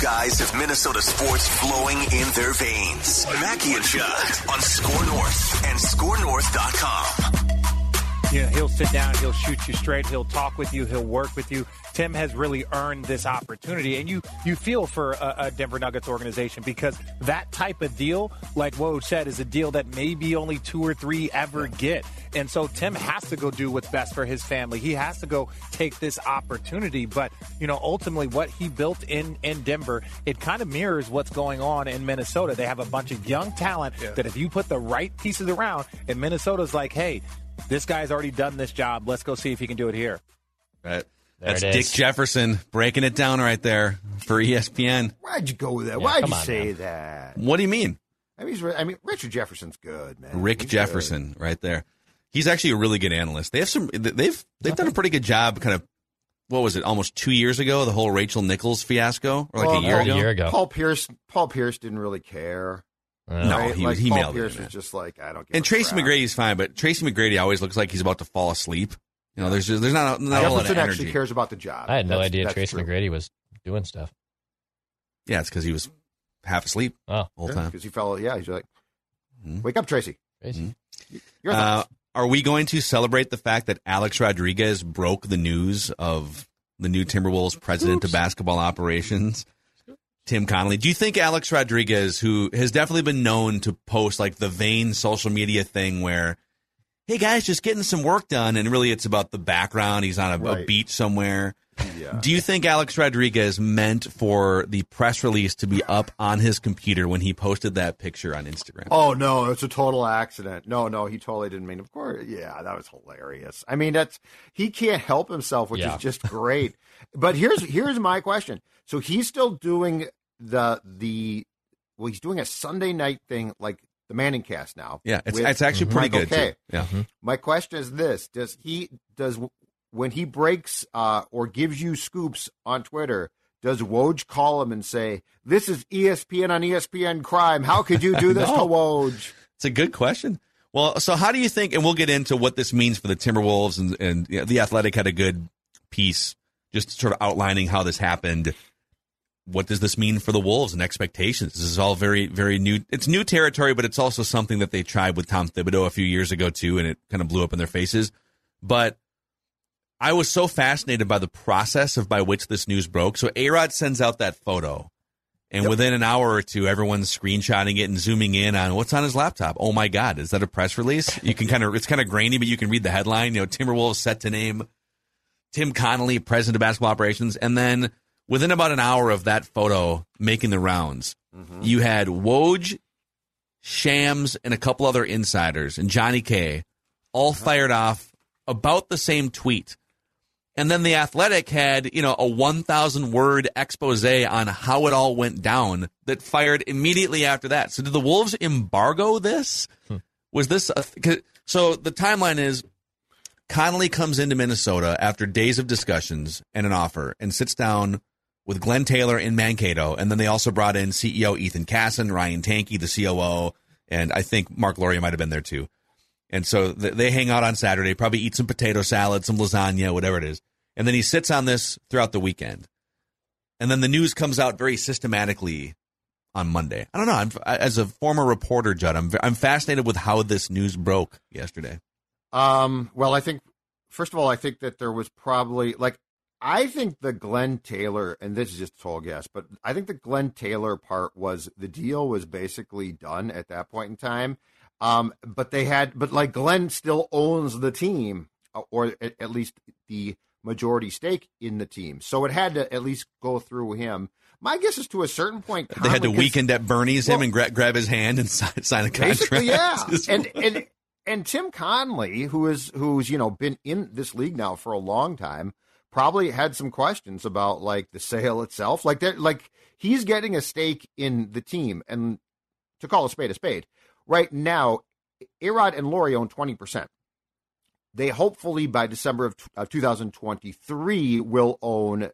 Guys have Minnesota sports flowing in their veins. Mackey and Judd on Score North and ScoreNorth.com. Yeah, he'll sit down, he'll shoot you straight, he'll talk with you, he'll work with you. Tim has really earned this opportunity, and you you feel for a, a Denver Nuggets organization because that type of deal, like Woj said, is a deal that maybe only two or three ever get. And so Tim has to go do what's best for his family. He has to go take this opportunity. But you know, ultimately, what he built in in Denver, it kind of mirrors what's going on in Minnesota. They have a bunch of young talent Yeah. that if you put the right pieces around, and Minnesota's like, hey. This guy's already done this job. Let's go see if he can do it here. Right. There That's Dick is. Jefferson breaking it down right there for ESPN. Why'd you go with that? Yeah, Why'd you on, say man. that? What do you mean? I mean, he's, I mean, Richard Jefferson's good, man. Rick He's Jefferson right there. He's actually a really good analyst. They have some they've they've done a pretty good job kind of what was it, almost two years ago, the whole Rachel Nichols fiasco? Or like Well, a year Paul- ago? A year ago. Paul Pierce. Paul Pierce didn't really care. Uh, No, right? he- like, he Paul mailed Pierce man. was just like, I don't. Give And a Tracy crap. is fine, but Tracy McGrady always looks like he's about to fall asleep. You know, there's just, there's not, a- not a lot of energy. actually cares about the job. I had no That's- idea that's Tracy true. McGrady was doing stuff. Yeah, it's because he was half asleep Oh, the whole time. because he fell. Yeah, he's like, Mhm. wake up, Tracy. crazy. Your Uh, are we going to celebrate the fact that Alex Rodriguez broke the news of the new Timberwolves president of basketball operations, Tim Connolly? Do you think Alex Rodriguez, who has definitely been known to post like the vain social media thing where, hey guys, just getting some work done, and really it's about the background, he's on a, a Right. beach somewhere. yeah. Do you think Alex Rodriguez meant for the press release to be up on his computer when he posted that picture on Instagram? Oh no, it's a total accident. No, no, he totally didn't mean. Of course, yeah, that was hilarious. I mean, that's he can't help himself, which Yeah. is just great. but here's here's my question. So he's still doing the the well, he's doing a Sunday night thing like the Manning Cast now. Yeah, it's, it's actually pretty Michael good Kay. too. Yeah. My question is this: Does he does when he breaks uh, or gives you scoops on Twitter? Does Woj call him and say, "This is ESPN on ESPN crime. How could you do this No. to Woj?" It's a good question. Well, so how do you think, and we'll get into what this means for the Timberwolves, and, and you know, the Athletic had a good piece just sort of outlining how this happened. What does this mean for the Wolves and expectations? This is all very, very new. It's new territory, but it's also something that they tried with Tom Thibodeau a few years ago too, and it kind of blew up in their faces. But I was so fascinated by the process of by which this news broke. So Arod sends out that photo, and within an hour or two, everyone's screenshotting it and zooming in on what's on his laptop. Oh my God, is that a press release? You can kind of it's kind of grainy, but you can read the headline. You know, Timberwolves set to name Tim Connolly president of basketball operations, and then within about an hour of that photo making the rounds, mm-hmm. you had Woj, Shams, and a couple other insiders, and Johnny K, all uh-huh. fired off about the same tweet. And then the Athletic had, you know, a 1,000 word expose on how it all went down that fired immediately after that. So did the Wolves embargo this? Hmm. Was this a, 'cause- so? The timeline is Connolly comes into Minnesota after days of discussions and an offer and sits down with Glenn Taylor in Mankato. And then they also brought in CEO Ethan Casson, Ryan Tanke, the COO, and I think Marc Lore might have been there too. And so th- they hang out on Saturday, probably eat some potato salad, some lasagna, whatever it is. And then he sits on this throughout the weekend. And then the news comes out very systematically on Monday. I don't know. I'm, as a former reporter, Judd, I'm, I'm fascinated with how this news broke yesterday. Um, well, I think first of all, I think that there was probably like I think the Glenn Taylor, and this is just a total guess, but I think the Glenn Taylor part was the deal was basically done at that point in time. Um, but they had, but like Glenn still owns the team, uh, or at, least the majority stake in the team, so it had to at least go through him. My guess is to a certain point, They had to Connolly- weekend at Bernie's him and gra- grab his hand and sign, sign a contract. Yeah. And and and Tim Connolly, who is who's you know been in this league now for a long time, probably had some questions about like the sale itself. Like that, like he's getting a stake in the team. And to call a spade a spade, right now, Arod and Lore own 20%. They hopefully by December of, of 2023 will own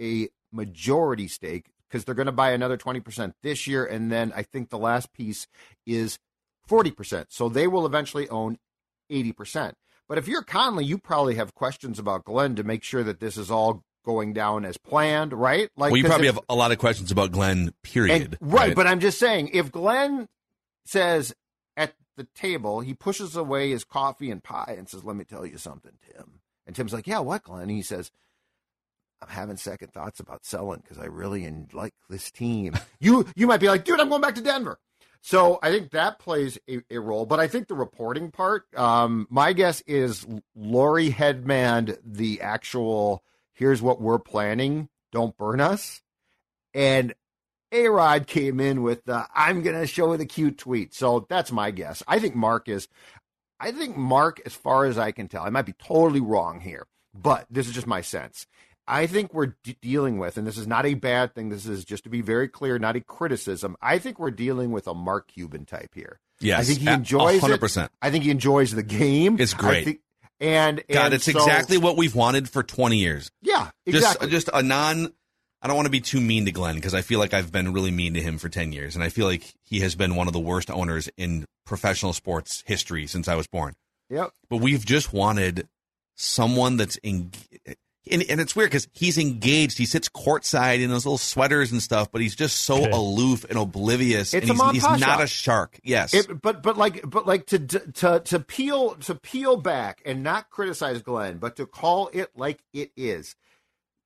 a majority stake because they're going to buy another 20% this year. And then I think the last piece is 40%. So they will eventually own 80%. But if you're Connolly, you probably have questions about Glenn to make sure that this is all going down as planned, right? Like, well, you probably if, have a lot of questions about Glenn, period. And, right, right, but I'm just saying, if Glenn says at the table, he pushes away his coffee and pie and says, "Let me tell you something, Tim." And Tim's like, "Yeah, what, Glenn?" And he says, "I'm having second thoughts about selling because I really like this team." you you might be like, "Dude, I'm going back to Denver." So I think that plays a, a, role, but I think the reporting part, um, my guess is Lori Hedman, the actual here's what we're planning, don't burn us. And A Rod came in with the I'm gonna show the cute tweet. So that's my guess. I think Mark is I think Mark, as far as I can tell, I might be totally wrong here, but this is just my sense. I think we're de- dealing with, and this is not a bad thing. This is just to be very clear, not a criticism. I think we're dealing with a Mark Cuban type here. Yes, I think he enjoys 100%. it. I think he enjoys the game. It's great. Think, and, God, and it's so, exactly what we've wanted for 20 years. Yeah, exactly. Just, just a non. I don't want to be too mean to Glenn because I feel like I've been really mean to him for 10 years. And I feel like he has been one of the worst owners in professional sports history since I was born. Yep. But we've just wanted someone that's in, and, and it's weird because he's engaged. He sits courtside in those little sweaters and stuff, but he's just so okay. aloof and oblivious. It's and a he's, he's not a shark. Yes, it, but but like but like to to to peel to peel back and not criticize Glenn, but to call it like it is.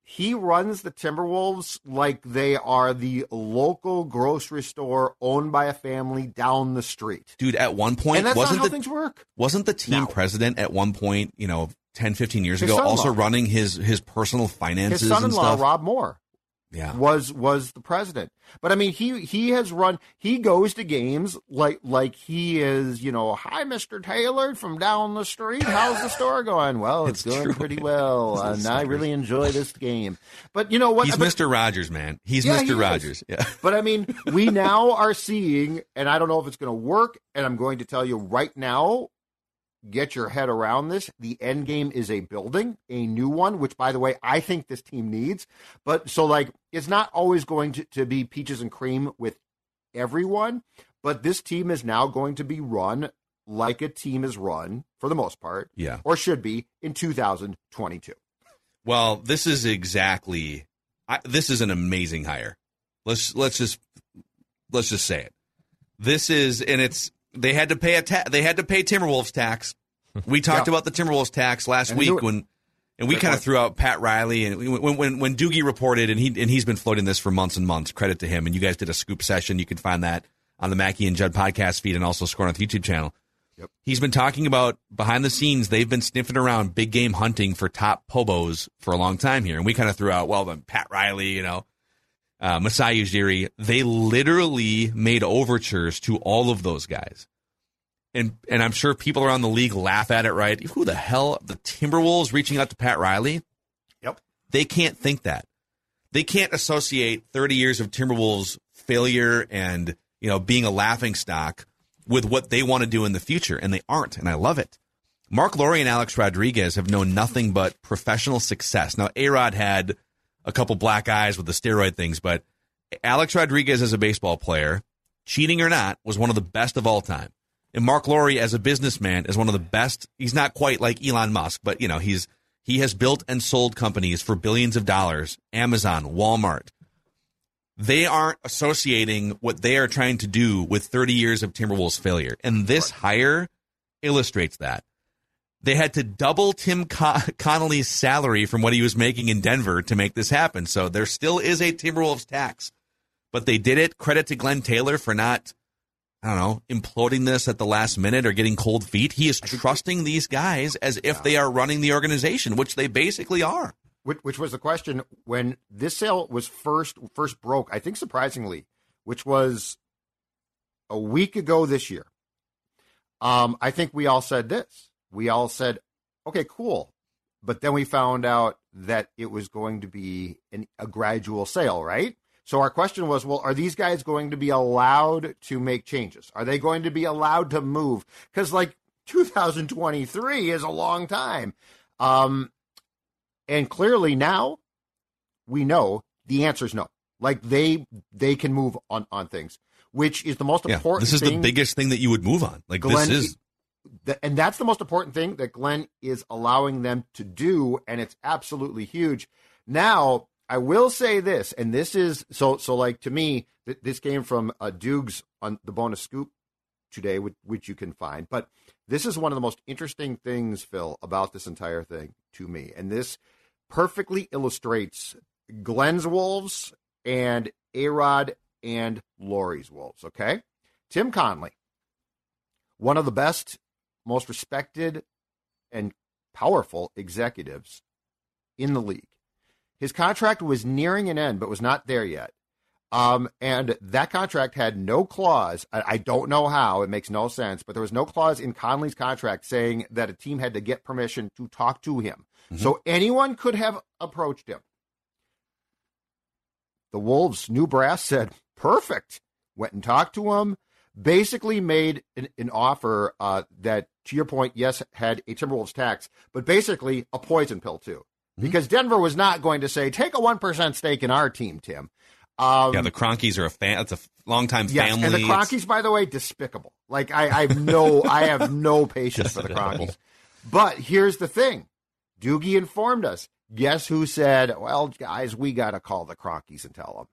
He runs the Timberwolves like they are the local grocery store owned by a family down the street. Dude, at one point, and that's wasn't not how the, things work. Wasn't the team president at one point, you know, 10, 15 years his ago, also running his his personal finances. His son-in-law, Rob Moore, yeah, was was the president. But I mean, he he has run. He goes to games like like he is. You know, hi, Mister Taylor from down the street. How's the store going? Well, it's, it's going true. pretty well, and I really enjoy this game. But you know what? He's Mister Rogers, man. He's yeah, Mister he Rogers. Yeah. But I mean, we now are seeing, and I don't know if it's going to work. And I'm going to tell you right now, get your head around this. The end game is a building, a new one, which by the way, I think this team needs. But so like it's not always going to, to be peaches and cream with everyone, but this team is now going to be run like a team is run for the most part. Yeah. Or should be in 2022. Well, this is exactly I, this is an amazing hire. Let's let's just let's just say it. This is and it's they had to pay a ta- they had to pay Timberwolves tax. We talked yeah. about the Timberwolves tax last and week when and we kind of threw out Pat Riley and when when when Doogie reported and he and he's been floating this for months and months. Credit to him. And you guys did a scoop session. You can find that on the Mackey and Judd podcast feed and also Score North YouTube channel. Yep. He's been talking about behind the scenes. They've been sniffing around big game hunting for top pobos for a long time here, and we kind of threw out well, then Pat Riley, you know, uh, Masai Ujiri. They literally made overtures to all of those guys and and I'm sure people around the league laugh at it, right? Who the hell the Timberwolves reaching out to Pat Riley? Yep. They can't think that. They can't associate 30 years of Timberwolves failure and, you know, being a laughing stock with what they want to do in the future and they aren't, and I love it. Marc Lore and Alex Rodriguez have known nothing but professional success. Now, A-Rod had a couple black eyes with the steroid things, but Alex Rodriguez as a baseball player, cheating or not, was one of the best of all time. And Marc Lore, as a businessman, is one of the best. He's not quite like Elon Musk, but you know, he's he has built and sold companies for billions of dollars. Amazon, Walmart. They aren't associating what they are trying to do with 30 years of Timberwolves failure. And this hire illustrates that. They had to double Tim Con- Connolly's salary from what he was making in Denver to make this happen. So there still is a Timberwolves tax, but they did it. Credit to Glenn Taylor for not I don't know, imploding this at the last minute or getting cold feet. He is trusting these guys as if they are running the organization, which they basically are. Which, which was the question when this sale was first first broke. I think surprisingly, which was a week ago this year. Um, I think we all said this. We all said, "Okay, cool," but then we found out that it was going to be an, a gradual sale, right? So our question was, well, are these guys going to be allowed to make changes? Are they going to be allowed to move? Because like 2023 is a long time. Um, and clearly now we know the answer is no. Like they they can move on on things, which is the most Yeah, important. this is thing. the biggest thing that you would move on. Like Glenn, this is the, and that's the most important thing that Glenn is allowing them to do, and it's absolutely huge. Now, I will say this, and this is so so. Like to me, th- this came from uh, Dukes on the bonus scoop today, which, which you can find. But this is one of the most interesting things, Phil, about this entire thing to me, and this perfectly illustrates Glenn's Wolves and Arod and Lore's Wolves. Okay, Tim Connolly, one of the best most respected and powerful executives in the league. His contract was nearing an end, but was not there yet. Um, and that contract had no clause. I, I don't know how. It makes no sense, but there was no clause in Connolly's contract saying that a team had to get permission to talk to him. So anyone could have approached him. The Wolves' new brass said, perfect. Went and talked to him. Basically made an, an offer uh, that, to your point, yes, had a Timberwolves tax, but basically a poison pill too. Because Denver was not going to say, take a 1% stake in our team, Tim. Um, yeah. The Kroenkes are a fan. It's a longtime Yes, family. and the It's- Kroenkes, by the way, despicable. Like I, I have no, I have no patience for the Kroenkes. But here's the thing: Doogie informed us. Guess who said, "Well, guys, we got to call the Kroenkes and tell them."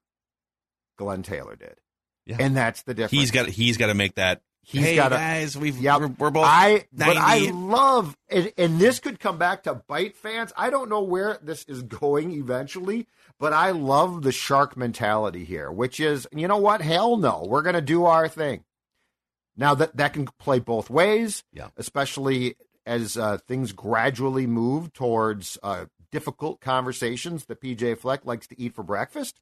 Glenn Taylor did, Yeah. and that's the difference. He's got he's got to make that. He's hey gotta- guys, we've Yep. we're, we're both. I, but I love, and, and this could come back to bite fans. I don't know where this is going eventually, but I love the shark mentality here, which is, you know what? Hell no, we're going to do our thing. Now that that can play both ways, Yeah. especially as uh, things gradually move towards uh, difficult conversations that PJ Fleck likes to eat for breakfast.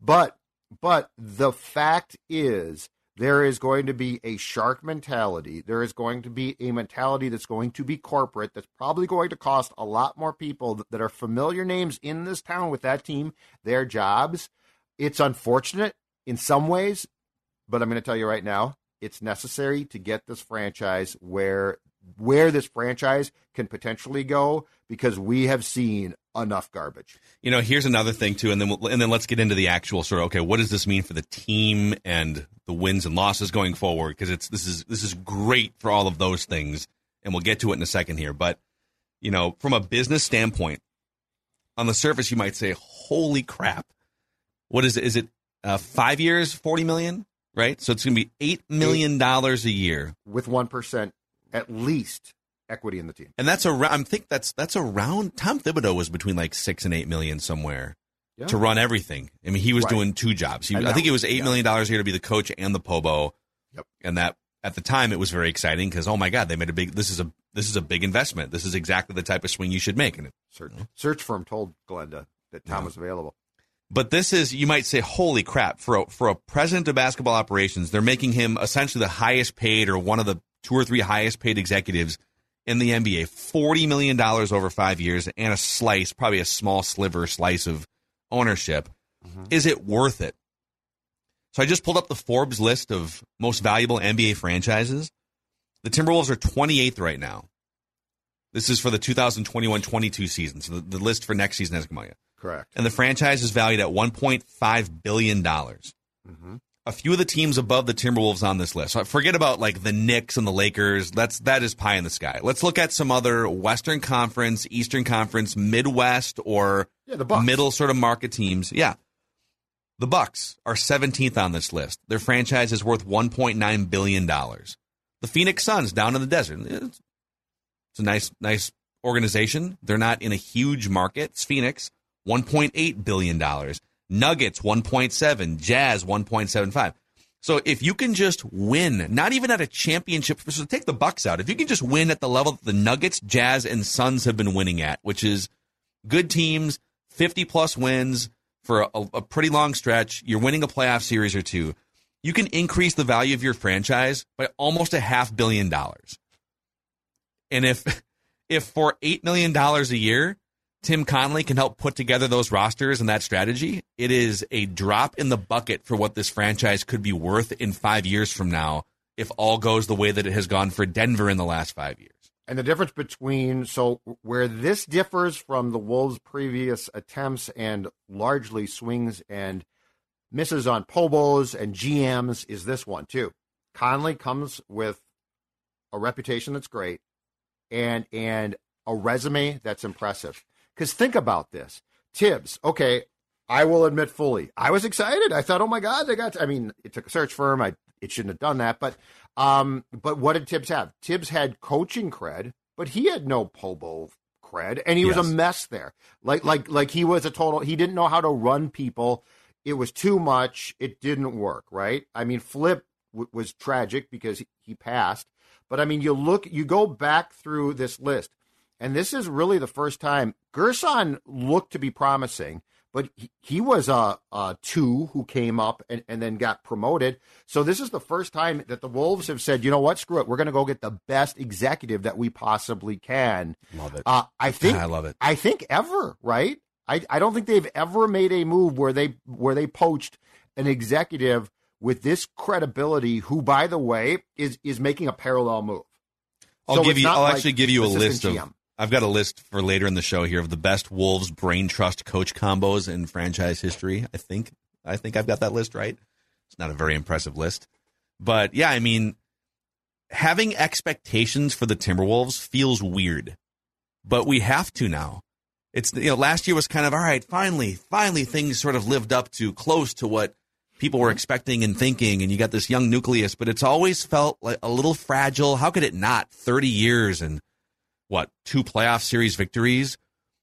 but but the fact is there is going to be a shark mentality. There is going to be a mentality that's going to be corporate, that's probably going to cost a lot more people that, are familiar names in this town with that team their jobs. It's unfortunate in some ways, but I'm going to tell you right now, it's necessary to get this franchise where where this franchise can potentially go because we have seen enough garbage. You know, here's another thing too, and then we'll, and then let's get into the actual sort of okay, what does this mean for the team and the wins and losses going forward? Because it's this is this is great for all of those things, and we'll get to it in a second here. But you know, from a business standpoint, on the surface, you might say, "Holy crap! What is it? Is it uh, five years, forty million? Right? So it's going to be eight million dollars a year, with one percent at least equity in the team. and that's around. I think that's that's around. Tom Thibodeau was between like six and eight million somewhere. Yeah. to run everything. I mean, he was Right. doing two jobs. He, I think it was eight yeah. million dollars a year to be the coach and the pobo. Yep. And that at the time it was very exciting because oh my god, they made a big. This is a this is a big investment. This is exactly the type of swing you should make. And it, Search search firm told Glenda that Tom Yeah. was available. but this is you might say, holy crap! For a, for a president of basketball operations, they're making him essentially the highest paid or one of the two or three highest paid executives in the NBA. Forty million dollars over five years and a slice, probably a small sliver slice of ownership. Mm-hmm. Is it worth it? So I just pulled up the Forbes list of most valuable NBA franchises. The Timberwolves are 28th right now. This is for the 2021-22 season. So the, the list for next season hasn't come out yet. Correct. And the franchise is valued at 1.5 billion dollars. Mm-hmm. A few of the teams above the Timberwolves on this list. So forget about like the Knicks and the Lakers. That's that is pie in the sky. Let's look at some other Western Conference, Eastern Conference, Midwest, or Yeah, middle sort of market teams. Yeah. The Bucks are 17th on this list. Their franchise is worth 1.9 billion dollars. The Phoenix Suns down in the desert. It's, it's a nice nice organization. They're not in a huge market. It's Phoenix, 1.8 billion dollars. Nuggets 1.7, Jazz 1.75. So if you can just win, not even at a championship, so take the Bucks out. If you can just win at the level that the Nuggets, Jazz, and Suns have been winning at, which is good teams, 50 plus wins for a, a pretty long stretch. You're winning a playoff series or two. You can increase the value of your franchise by almost a half billion dollars. And if if for eight million dollars a year, Tim Connolly can help put together those rosters and that strategy, it is a drop in the bucket for what this franchise could be worth in five years from now if all goes the way that it has gone for Denver in the last five years. And the difference between so where this differs from the Wolves' previous attempts and largely swings and misses on Pobos and GMs is this one too. Connolly comes with a reputation that's great and and a resume that's impressive. Because think about this. Thibs, okay, I will admit fully, I was excited. I thought, oh my God, they got. To, I mean, it took a search firm. I it shouldn't have done that, but um, but what did Thibs have? Thibs had coaching cred, but he had no Pobo cred, and he yes. was a mess there. Like like like he was a total. He didn't know how to run people. It was too much. It didn't work. Right? I mean, Flip w- was tragic because he, he passed. But I mean, you look, you go back through this list, and this is really the first time Gersson looked to be promising but he, he was a, a, two who came up and, and then got promoted. So this is the first time that the Wolves have said, you know what, screw it, we're going to go get the best executive that we possibly can. Love it. Uh, I think I love it. I think ever right. I, I don't think they've ever made a move where they where they poached an executive with this credibility, who by the way is is making a parallel move. I'll so give you. I'll like actually give you a list of GM. I've got a list for later in the show here of the best Wolves brain trust coach combos in franchise history. I think I think I've got that list right. It's not a very impressive list. But yeah, I mean having expectations for the Timberwolves feels weird. But we have to now. It's you know last year was kind of all right, finally, finally things sort of lived up to close to what people were expecting and thinking and you got this young nucleus, but it's always felt like a little fragile. How could it not? 30 years and what two playoff series victories.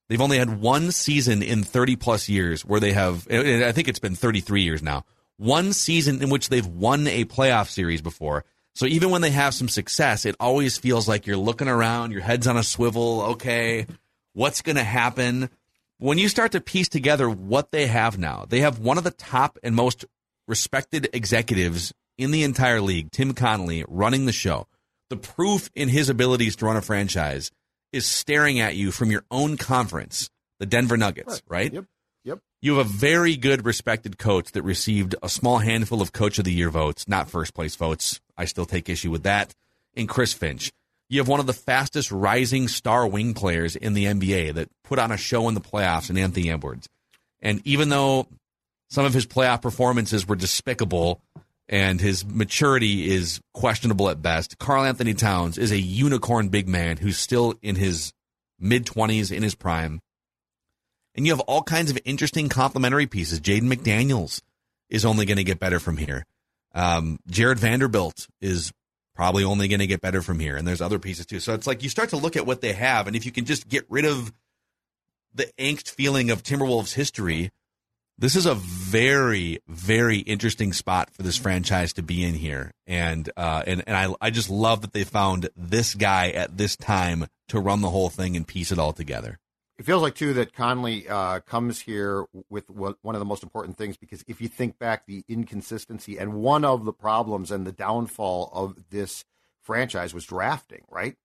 They've only had one season in 30 plus years where they have. I think it's been 33 years now. One season in which they've won a playoff series before. So even when they have some success, it always feels like you're looking around, your head's on a swivel. Okay, what's going to happen? When you start to piece together what they have now, they have one of the top and most respected executives in the entire league, Tim Connolly, running the show the proof in his abilities to run a franchise is staring at you from your own conference, the Denver Nuggets, right? right? Yep. Yep. You have a very good, respected coach that received a small handful of Coach of the Year votes, not first place votes. I still take issue with that. In Chris Finch, you have one of the fastest rising star wing players in the NBA that put on a show in the playoffs in Anthony Edwards. And even though some of his playoff performances were despicable, and his maturity is questionable at best. Karl-Anthony Towns is a unicorn big man who's still in his mid 20s in his prime. And you have all kinds of interesting complementary pieces. Jaden McDaniels is only going to get better from here. Um, Jarred Vanderbilt is probably only going to get better from here. And there's other pieces too. So it's like you start to look at what they have. And if you can just get rid of the angst feeling of Timberwolves history, this is a very, very interesting spot for this franchise to be in here, and uh, and and I I just love that they found this guy at this time to run the whole thing and piece it all together. It feels like too that Connolly uh, comes here with one of the most important things because if you think back, the inconsistency and one of the problems and the downfall of this franchise was drafting, right?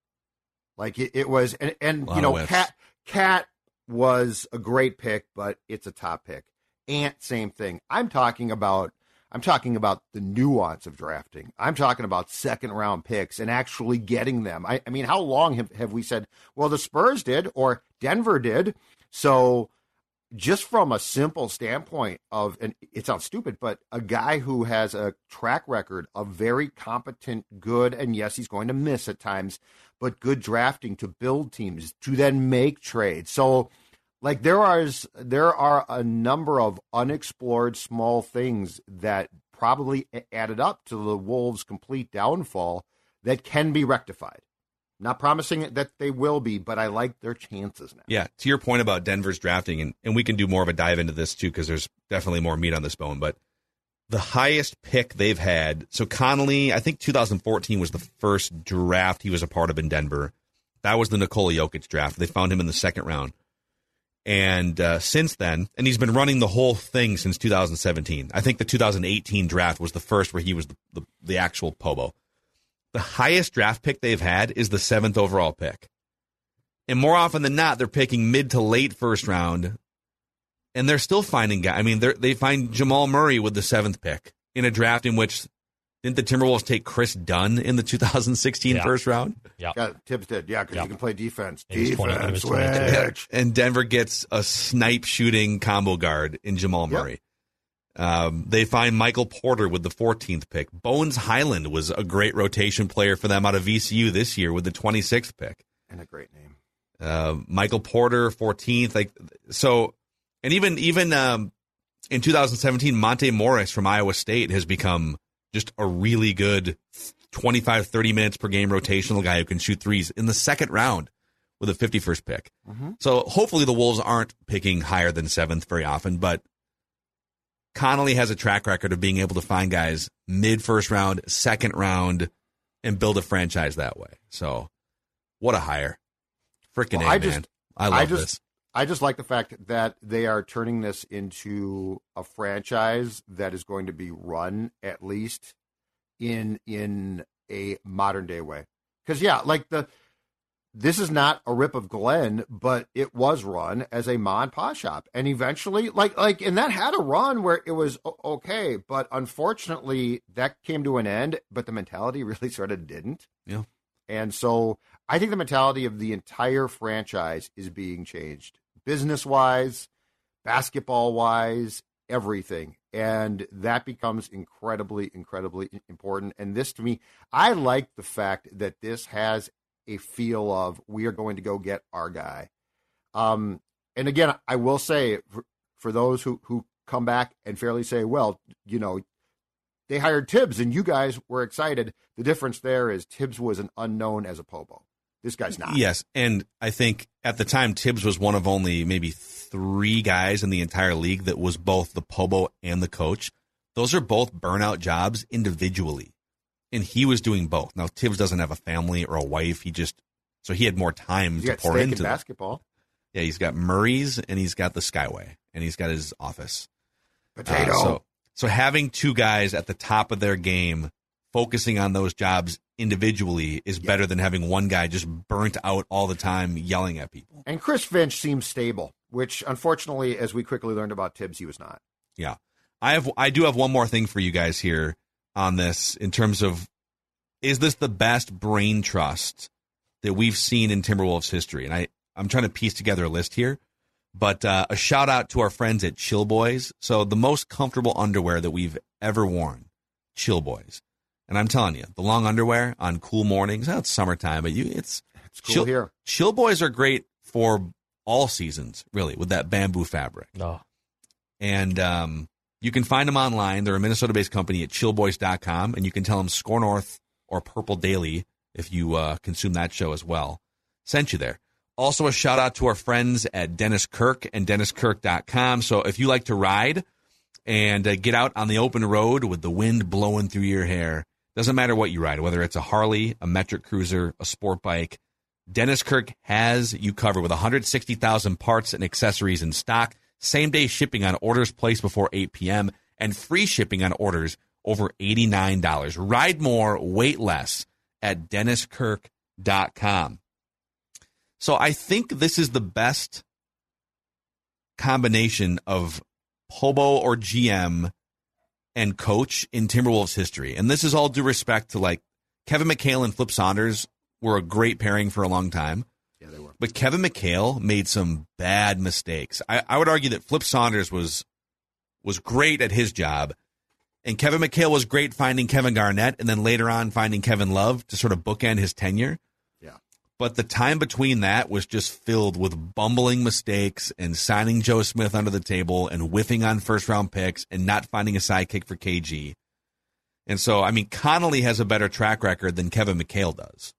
Like it, it was, and, and you know, KAT KAT was a great pick, but it's a top pick. Ant, same thing. I'm talking about I'm talking about the nuance of drafting. I'm talking about second round picks and actually getting them. I, I mean, how long have, have we said, well, the Spurs did or Denver did? So just from a simple standpoint of, and it sounds stupid, but a guy who has a track record of very competent, good, and yes, he's going to miss at times, but good drafting to build teams, to then make trades. So like there are there are a number of unexplored small things that probably added up to the Wolves' complete downfall that can be rectified. Not promising that they will be, but I like their chances now. Yeah, to your point about Denver's drafting, and, and we can do more of a dive into this too, because there's definitely more meat on this bone. But the highest pick they've had, so Connelly, I think 2014 was the first draft he was a part of in Denver. That was the Nikola Jokic draft. They found him in the second round. And uh, since then, and he's been running the whole thing since 2017. I think the 2018 draft was the first where he was the, the, the actual Pobo. The highest draft pick they've had is the seventh overall pick. And more often than not, they're picking mid to late first round, and they're still finding guys. I mean, they find Jamal Murray with the seventh pick in a draft in which didn't the Timberwolves take Kris Dunn in the 2016 Yeah. first round? Yeah. Yeah, Thibs did. Yeah, because Yeah. you can play defense. He was 20 he defense, switch. And Denver gets a snipe shooting combo guard in Jamal Yep. Murray. Um, they find Michael Porter with the 14th pick. Bones Hyland was a great rotation player for them out of VCU this year with the 26th pick. And a great name. Uh, Michael Porter, 14th. Like so, and even even um, in 2017, Monte Morris from Iowa State has become just a really good 25, 30 minutes per game rotational guy who can shoot threes in the second round with a 51st pick. Mm-hmm. So hopefully the Wolves aren't picking higher than seventh very often, but Connolly has a track record of being able to find guys mid first round, second round, and build a franchise that way. So what a hire. Freaking Well, A, I man. just- I love I just, this. I just like the fact that they are turning this into a franchise that is going to be run at least in in a modern day way. Because yeah, like the this is not a rip of Glenn, but it was run as a ma and pa shop, and eventually, like like, and that had a run where it was okay, but unfortunately, that came to an end. But the mentality really sort of didn't. Yeah. And so I think the mentality of the entire franchise is being changed, business wise, basketball wise, everything. And that becomes incredibly, incredibly important. And this to me, I like the fact that this has a feel of we are going to go get our guy. Um, and again, I will say for, for those who, who come back and fairly say, well, you know, they hired Thibs and you guys were excited. The difference there is Thibs was an unknown as a Pobo. This guy's not. Yes, and I think at the time Thibs was one of only maybe three guys in the entire league that was both the Pobo and the coach. Those are both burnout jobs individually, and he was doing both. Now Thibs doesn't have a family or a wife. He just so he had more time He's to pour into and them. basketball. Yeah, he's got Murray's and he's got the Skyway and he's got his office. Uh, Potato. so, so having two guys at the top of their game focusing on those jobs individually is better than having one guy just burnt out all the time yelling at people. and Chris Finch seems stable, which unfortunately, as we quickly learned about Thibs, he was not. Yeah. I have I do have one more thing for you guys here on this in terms of is this the best brain trust that we've seen in Timberwolves history? And I I'm trying to piece together a list here. But uh, a shout out to our friends at Chill Boys. So the most comfortable underwear that we've ever worn, Chill Boys. And I'm telling you, the long underwear on cool mornings. Oh, it's summertime, but you it's It's cool Chill, here. Chill Boys are great for all seasons, really, with that bamboo fabric No. and um, you can find them online. They're a Minnesota-based company at chillboys.com, and you can tell them Score North or Purple Daily if you uh, consume that show as well. Sent you there. Also, a shout out to our friends at Dennis Kirk and DennisKirk.com. So if you like to ride and uh, get out on the open road with the wind blowing through your hair, doesn't matter what you ride, whether it's a Harley, a metric cruiser, a sport bike, Dennis Kirk has you covered with 160,000 parts and accessories in stock, same day shipping on orders placed before 8 p.m., and free shipping on orders over $89. Ride more, wait less at DennisKirk.com. So I think this is the best combination of Pobo or GM and coach in Timberwolves history. And this is all due respect to like Kevin McHale and Flip Saunders were a great pairing for a long time. Yeah, they were. But Kevin McHale made some bad mistakes. I, I would argue that Flip Saunders was was great at his job, and Kevin McHale was great finding Kevin Garnett, and then later on finding Kevin Love to sort of bookend his tenure. But the time between that was just filled with bumbling mistakes and signing Joe Smith under the table and whiffing on first round picks and not finding a sidekick for KG. And so, I mean, Connolly has a better track record than Kevin McHale does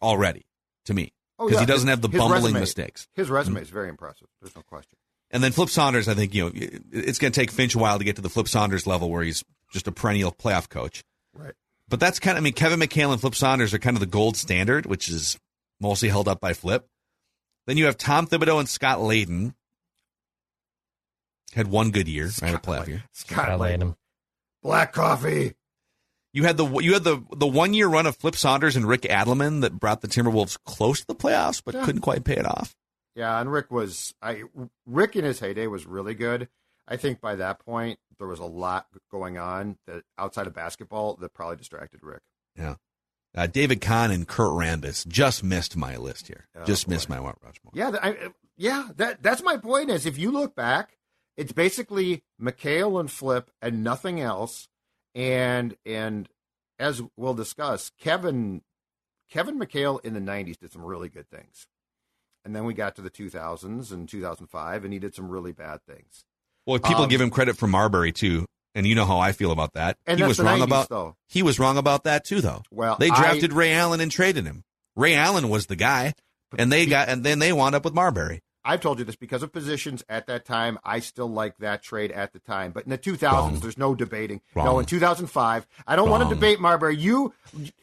already, to me, Oh, because yeah. he doesn't have the His bumbling resume- mistakes. His resume mm-hmm. is very impressive. There's no question. And then Flip Saunders, I think, you know, it's going to take Finch a while to get to the Flip Saunders level where he's just a perennial playoff coach. Right. But that's kind of, I mean, Kevin McHale and Flip Saunders are kind of the gold standard, which is mostly held up by Flip. Then you have Tom Thibodeau and Scott Layden. Had one good year, right? A playoff year. Scott I Layden. Black coffee. You had the you had the the one year run of Flip Saunders and Rick Adelman that brought the Timberwolves close to the playoffs, but Yeah. couldn't quite pay it off. Yeah, and Rick was I Rick in his heyday was really good. I think by that point there was a lot going on that outside of basketball that probably distracted Rick. Uh, David Kahn and Kurt Rambis just missed my list here. Oh, just boy. missed my Mount Rushmore. Yeah, I, yeah, that that's my point. Is if you look back, it's basically McHale and Flip and nothing else. And and as we'll discuss, Kevin Kevin McHale in the '90s did some really good things, and then we got to the 2000s and 2005, and he did some really bad things. Well, people Um, give him credit for Marbury too, and you know how I feel about that. And he was wrong 90s, about though. he was wrong about that too, though. Well, They I- drafted Ray Allen and traded him. Ray Allen was the guy, and they got and then they wound up with Marbury. I've told you this because of positions at that time. I still like that trade at the time, but in the 2000s, Wrong. there's no debating. No, in 2005, I don't want to debate Marbury. You,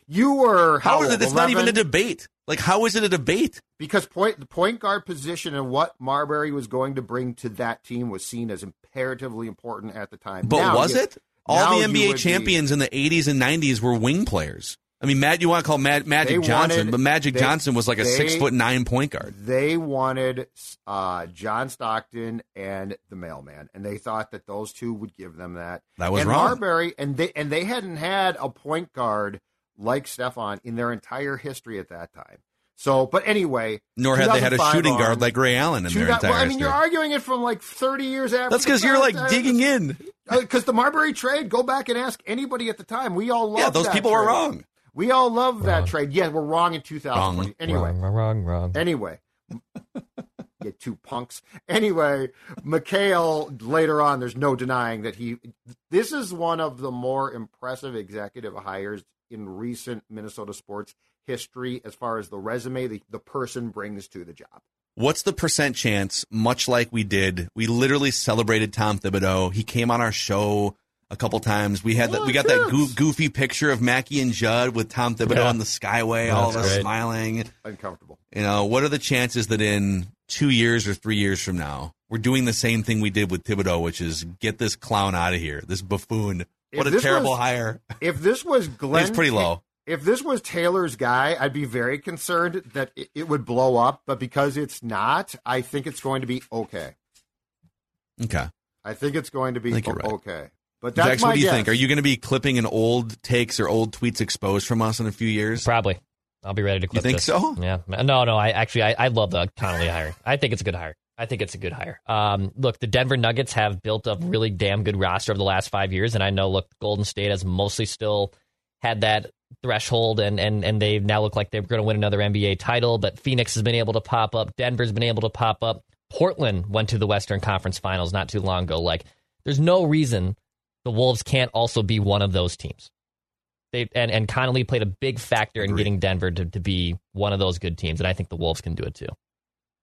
you were How is it? It's not even a debate. Like, how is it a debate? because point the point guard position and what Marbury was going to bring to that team was seen as imperatively important at the time. But Now was you- it? All the NBA would be- champions in the 80s and 90s were wing players. I mean, Matt, you want to call Mag- Magic Johnson, wanted- but Magic they- Johnson was like a they- six foot nine point guard. They wanted uh, John Stockton and the mailman, and they thought that those two would give them that. That was and wrong. Marbury, and they and they hadn't had a point guard like Stephon in their entire history at that time. So, but anyway, Nor had they had a 2005 shooting guard like Ray Allen in two their thou- entire well, I mean, history. you're arguing it from like 30 years after. That's because you're like digging in. Uh, because the Marbury trade, go back and ask anybody at the time. We all love Yeah, those that people were trade. wrong. We all love that trade. Yeah, we're wrong in 2020. Wrong. Anyway, Wrong, wrong, wrong, wrong. Anyway, you two punks. Anyway, McHale later on, there's no denying that he. This is one of the more impressive executive hires in recent Minnesota sports history, as far as the resume the, the person brings to the job. What's the percent chance, much like we did, we literally celebrated Tom Thibodeau. He came on our show a couple times. We had that, oh, we got that goo- goofy picture of Mackey and Judd with Tom Thibodeau Yeah. on the Skyway, all of us great. smiling. Uncomfortable. You know, what are the chances that in two years or three years from now, we're doing the same thing we did with Thibodeau, which is get this clown out of here, this buffoon. What If a terrible was- hire. If this was Glenn, It's pretty low. If this was Taylor's guy, I'd be very concerned that it, it would blow up. But because it's not, I think it's going to be okay. Okay. I think it's going to be I think you're o- right. okay. But that's Dex, my what do you guess. think? Are you going to be clipping an old takes or old tweets exposed from us in a few years? Probably. I'll be ready to clip You think this. so? Yeah. No, no. I actually, I, I love the Connolly hire. I think it's a good hire. I think it's a good hire. Um, look, the Denver Nuggets have built a really damn good roster over the last five years, and I know, look, Golden State has mostly still had that threshold, and and and they now look like they're going to win another NBA title. But Phoenix has been able to pop up. Denver's been able to pop up. Portland went to the Western Conference Finals not too long ago. Like, there's no reason the Wolves can't also be one of those teams. They and, and Connolly played a big factor in getting Denver to, to be one of those good teams, and I think the Wolves can do it too.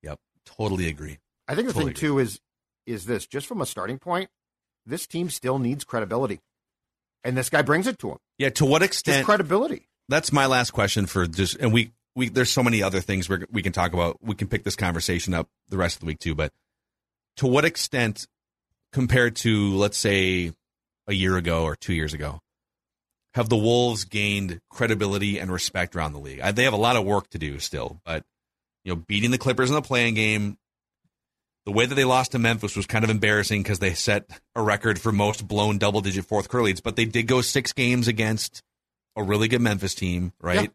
Yep. Totally agree. I think the Totally thing too is is this just from a starting point, this team still needs credibility, and this guy brings it to him. Yeah. To what Just extent? credibility. that's my last question for just, and we, we, there's so many other things we we can talk about. We can pick this conversation up the rest of the week too, but to what extent compared to, let's say, a year ago or two years ago, have the Wolves gained credibility and respect around the league? I, they have a lot of work to do still, but you know, beating the Clippers in the playing game, the way that they lost to Memphis was kind of embarrassing because they set a record for most blown double digit fourth quarter leads, but they did go six games against a really good Memphis team, right?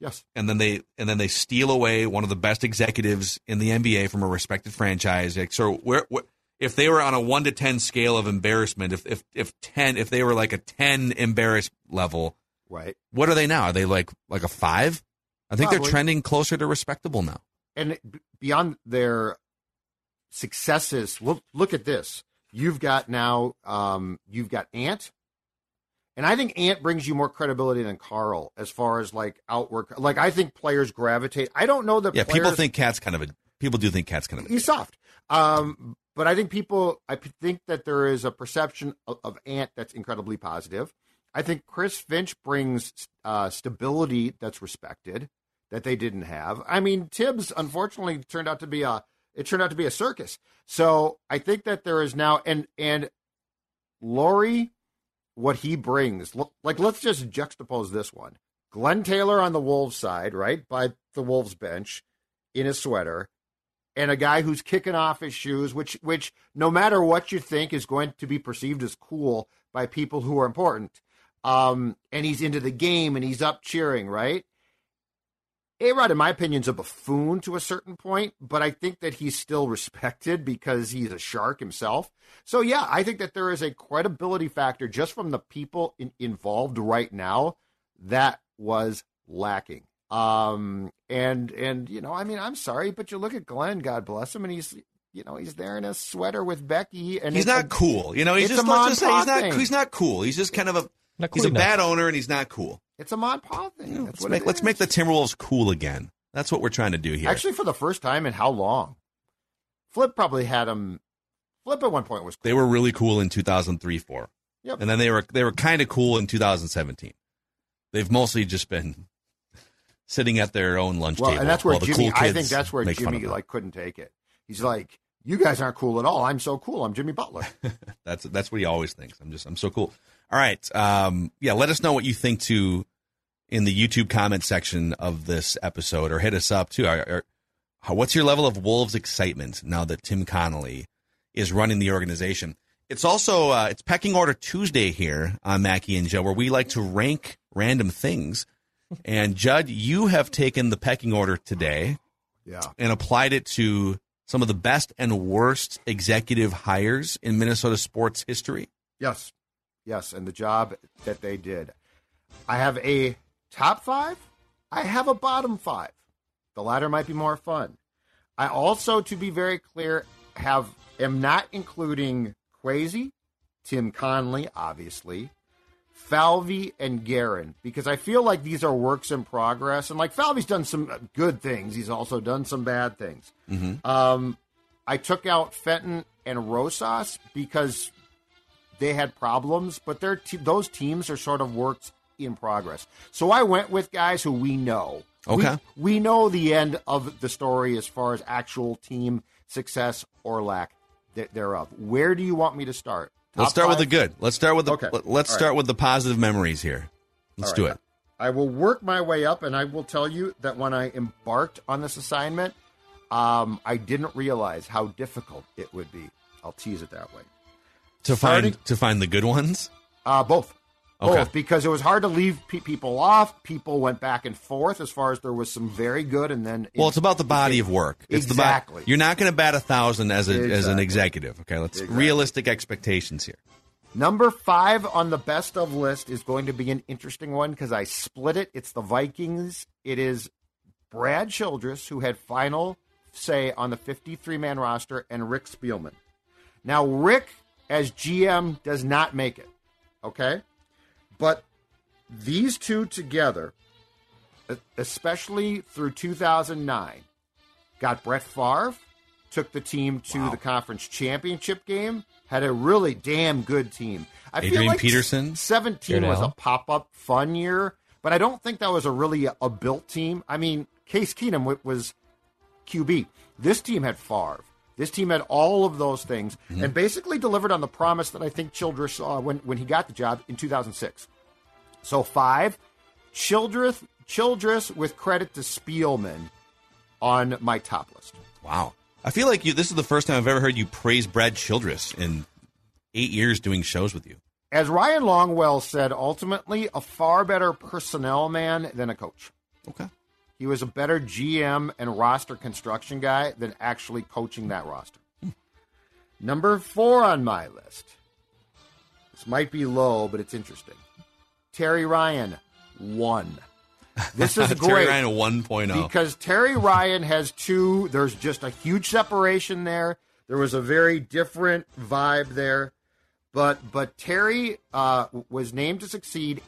Yes. And then they and then they steal away one of the best executives in the NBA from a respected franchise. Like, so where, where if they were on a one to ten scale of embarrassment, if if if ten if they were like a ten embarrassed level, Right. what are they now? Are they like like a five? I think they're trending closer to respectable now. And beyond their successes, look look at this. You've got now um, you've got Ant, and I think Ant brings you more credibility than Karl as far as like outwork. Like I think players gravitate. I don't know that. Yeah, people think KAT's kind of a people do think KAT's kind of a he's soft. Um, but I think people, I think that there is a perception of, of Ant that's incredibly positive. I think Chris Finch brings uh, stability that's respected that they didn't have. I mean, Thibs unfortunately turned out to be a it turned out to be a circus. So I think that there is now and and Lore what he brings. Like let's just juxtapose this one. Glenn Taylor on the Wolves side, right by the Wolves bench, in a sweater, and a guy who's kicking off his shoes, which which no matter what you think is going to be perceived as cool by people who are important. Um, and he's into the game and he's up cheering, right? A Rod, in my opinion, is a buffoon to a certain point, but I think that he's still respected because he's a shark himself. So, yeah, I think that there is a credibility factor just from the people in, involved right now that was lacking. Um, and, and, you know, I mean, I'm sorry, but you look at Glen, God bless him, and he's, you know, he's there in a sweater with Becky, and he's not a, cool. You know, he's just, let's just say he's not, he's not cool. He's just kind of a, cool he's a bad owner, and he's not cool. It's a Mod Pa thing. Yeah, let's make let's make the Timberwolves cool again. That's what we're trying to do here. Actually, for the first time in how long? Flip probably had them. Flip at one point was. Cool. They were really cool in 2003, four. Yep. And then they were they were kind of cool in 2017. They've mostly just been sitting at their own lunch well, table. and that's where Jimmy. Cool I think that's where Jimmy like couldn't take it. He's like, "You guys aren't cool at all. I'm so cool. I'm Jimmy Butler." that's that's what he always thinks. I'm just I'm so cool. All right. Um, yeah. Let us know what you think too in the YouTube comment section of this episode, or hit us up too. Are, what's your level of Wolves excitement now that Tim Connolly is running the organization? It's also uh, it's pecking order Tuesday here on Mackey and Joe, where we like to rank random things. And Judd, you have taken the pecking order today, yeah, and applied it to some of the best and worst executive hires in Minnesota sports history. Yes, yes, and the job that they did. I have a top five, I have a bottom five. The latter might be more fun. I also, to be very clear, have am not including Kwesi, Tim Connolly, obviously, Falvey and Guerin, because I feel like these are works in progress. And like Falvey's done some good things, he's also done some bad things. Mm-hmm. Um, I took out Fenton and Rosas because they had problems, but their te- those teams are sort of works in progress. So I went with guys who we know. Okay. We, we know the end of the story as far as actual team success or lack thereof. Where do you want me to start? Top let's start five? with the good. Let's start with the okay. let's All start right. with the positive memories here. Let's do it. I will work my way up, and I will tell you that when I embarked on this assignment, um, I didn't realize how difficult it would be. I'll tease it that way. To Starting, find to find the good ones. Uh, both. Okay. Both, because it was hard to leave pe- people off. People went back and forth as far as there was some very good, and then well, it's about the body of work. It's exactly. The you're not going to bat a thousand as a exactly. as an executive. Okay, let's exactly. realistic expectations here. Number five on the best of list is going to be an interesting one because I split it. It's the Vikings. It is Brad Childress who had final say on the 53 man roster, and Rick Spielman. Now, Rick as GM does not make it. Okay. But these two together, especially through 2009, got Brett Favre, took the team to wow. the conference championship game, had a really damn good team. I Adrian feel like Peterson, 17 was a pop up fun year, but I don't think that was a really a, a built team. I mean, Case Keenum was QB. This team had Favre. This team had all of those things mm-hmm. and basically delivered on the promise that I think Childress saw when, when he got the job in 2006. So five, Childress, Childress with credit to Spielman on my top list. Wow. I feel like you. This is the first time I've ever heard you praise Brad Childress in eight years doing shows with you. As Ryan Longwell said, ultimately a far better personnel man than a coach. Okay. He was a better GM and roster construction guy than actually coaching that roster. Number four on my list. This might be low, but it's interesting. Terry Ryan, one. This is great. Terry Ryan 1.0. Because Terry Ryan has two, there's just a huge separation there. There was a very different vibe there. But but Terry uh, was named to succeed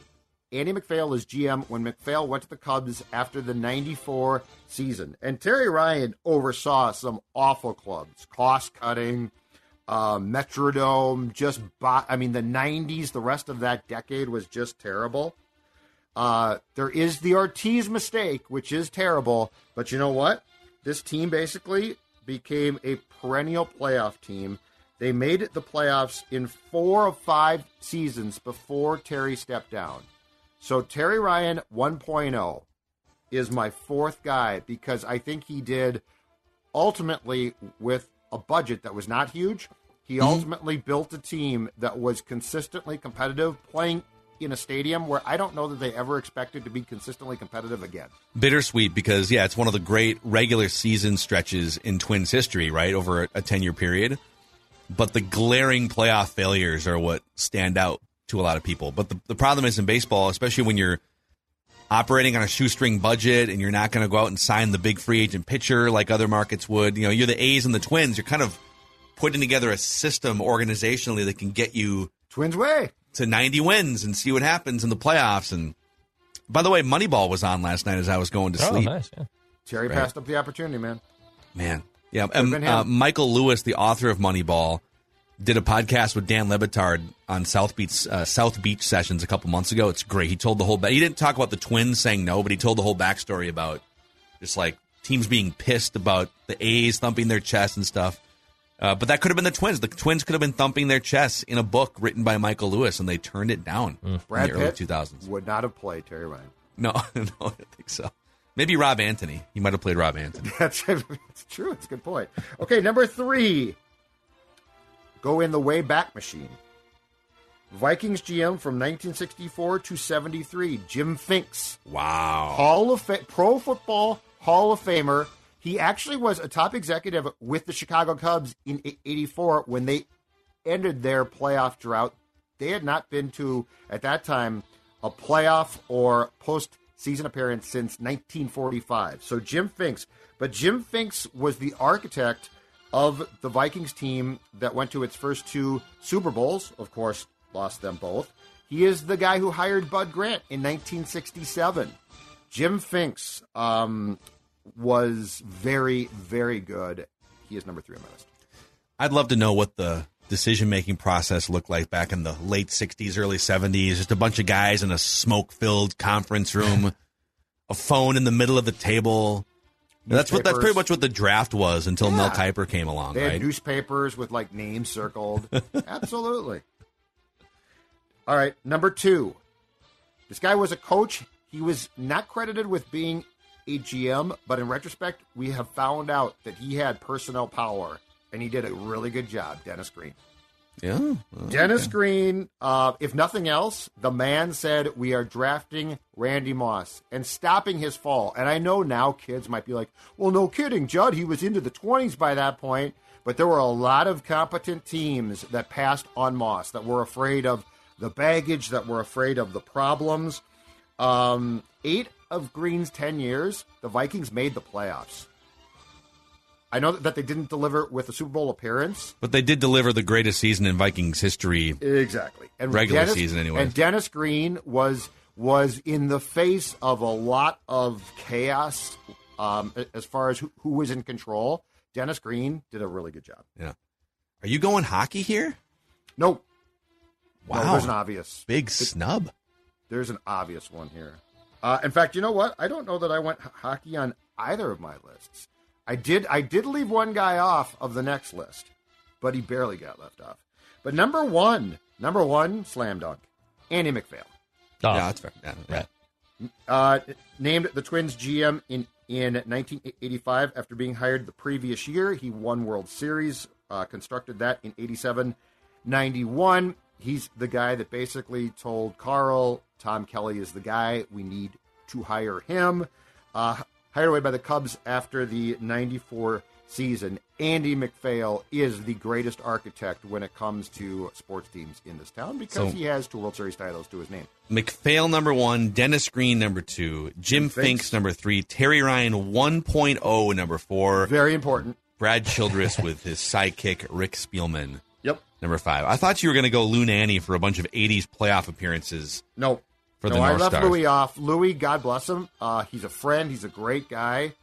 Andy MacPhail is GM when MacPhail went to the Cubs after the 94 season. And Terry Ryan oversaw some awful clubs, cost cutting, uh, Metrodome, just bought, I mean, the 90s, the rest of that decade was just terrible. Uh, there is the Ortiz mistake, which is terrible, but you know what? This team basically became a perennial playoff team They made it the playoffs in four of five seasons before Terry stepped down. So Terry Ryan 1.0 is my fourth guy because I think he did ultimately with a budget that was not huge. He mm-hmm. ultimately built a team that was consistently competitive, playing in a stadium where I don't know that they ever expected to be consistently competitive again. Bittersweet because yeah, it's one of the great regular season stretches in Twins history, right? Over a 10 year period. But the glaring playoff failures are what stand out to a lot of people. But the, the problem is in baseball, especially when you're operating on a shoestring budget and you're not going to go out and sign the big free agent pitcher like other markets would. You know, you're the A's and the Twins. You're kind of putting together a system organizationally that can get you Twins way. to 90 wins and see what happens in the playoffs. And by the way, Moneyball was on last night as I was going to Oh, sleep. nice. Yeah. Terry Right. passed up the opportunity, man. Man, yeah. Been him. uh, Michael Lewis, the author of Moneyball, did a podcast with Dan Le Batard on South Beach uh, South Beach sessions a couple months ago. It's great. He told the whole. Ba- he didn't talk about the Twins saying no, but he told the whole backstory about just like teams being pissed about the A's thumping their chest and stuff. Uh, but that could have been the Twins. The Twins could have been thumping their chests in a book written by Michael Lewis, and they turned it down Brad in the early 2000s. would not have played Terry Ryan. No, no, I don't think so. Maybe Rob Antony. He might have played Rob Antony. That's it's true. It's a good point. Okay, number three. Go in the way back machine. Vikings GM from 1964 to 73, Jim Finks, Wow. Hall of Fa- Pro Football Hall of Famer. He actually was a top executive with the Chicago Cubs in '84 when they ended their playoff drought. They had not been to at that time a playoff or postseason appearance since 1945. So Jim Finks, but Jim Finks was the architect of the Vikings team that went to its first two Super Bowls. Of course, lost them both. He is the guy who hired Bud Grant in 1967. Jim Finks um, was very, very good. He is number three on my list. I'd love to know what the decision making process looked like back in the late 60s, early 70s. Just a bunch of guys in a smoke filled conference room, a phone in the middle of the table. That's what that's pretty much what the draft was until Mel Yeah. Kiper came along, They had right? newspapers with like names circled. Absolutely. All right, number two. This guy was a coach. He was not credited with being a GM, but in retrospect, we have found out that he had personnel power and he did a really good job. Dennis Green. Yeah. Well, Dennis Green, uh, if nothing else, the man said we are drafting Randy Moss and stopping his fall. And I know now kids might be like, well, no kidding, Judd. He was into the 20s by that point. But there were a lot of competent teams that passed on Moss that were afraid of the baggage, that were afraid of the problems. Um, eight of Green's 10 years, the Vikings made the playoffs. I know that they didn't deliver with a Super Bowl appearance. But they did deliver the greatest season in Vikings history. Exactly. And Regular Dennis, season anyway. And Dennis Green was was in the face of a lot of chaos um, as far as who, who was in control. Dennis Green did a really good job. Yeah. Are you going hockey here? Nope. Wow. No, there's an obvious. Big snub. There's an obvious one here. Uh, in fact, you know what? I don't know that I went hockey on either of my lists. I did. I did leave one guy off of the next list, but he barely got left off. But number one, number one, slam dunk, Andy MacPhail. Oh, Yeah, that's fair. Yeah, yeah. Uh, named the Twins GM in in 1985 after being hired the previous year. He won World Series, uh, constructed that in 87, 91. He's the guy that basically told Carl Tom Kelly is the guy. We need to hire him. Uh, hired away by the Cubs after the 94 season. Andy MacPhail is the greatest architect when it comes to sports teams in this town because So- he has two World Series titles to his name. MacPhail number one, Dennis Green number two, Jim Finks. Finks number three, Terry Ryan 1.0 number four, Very important. Brad Childress with his sidekick Rick Spielman Yep. number five. I thought you were going to go Lou Nanne for a bunch of 80s playoff appearances. No. For no, the I left Stars. Louis off. Louis, God bless him. Uh, he's a friend. He's a great guy.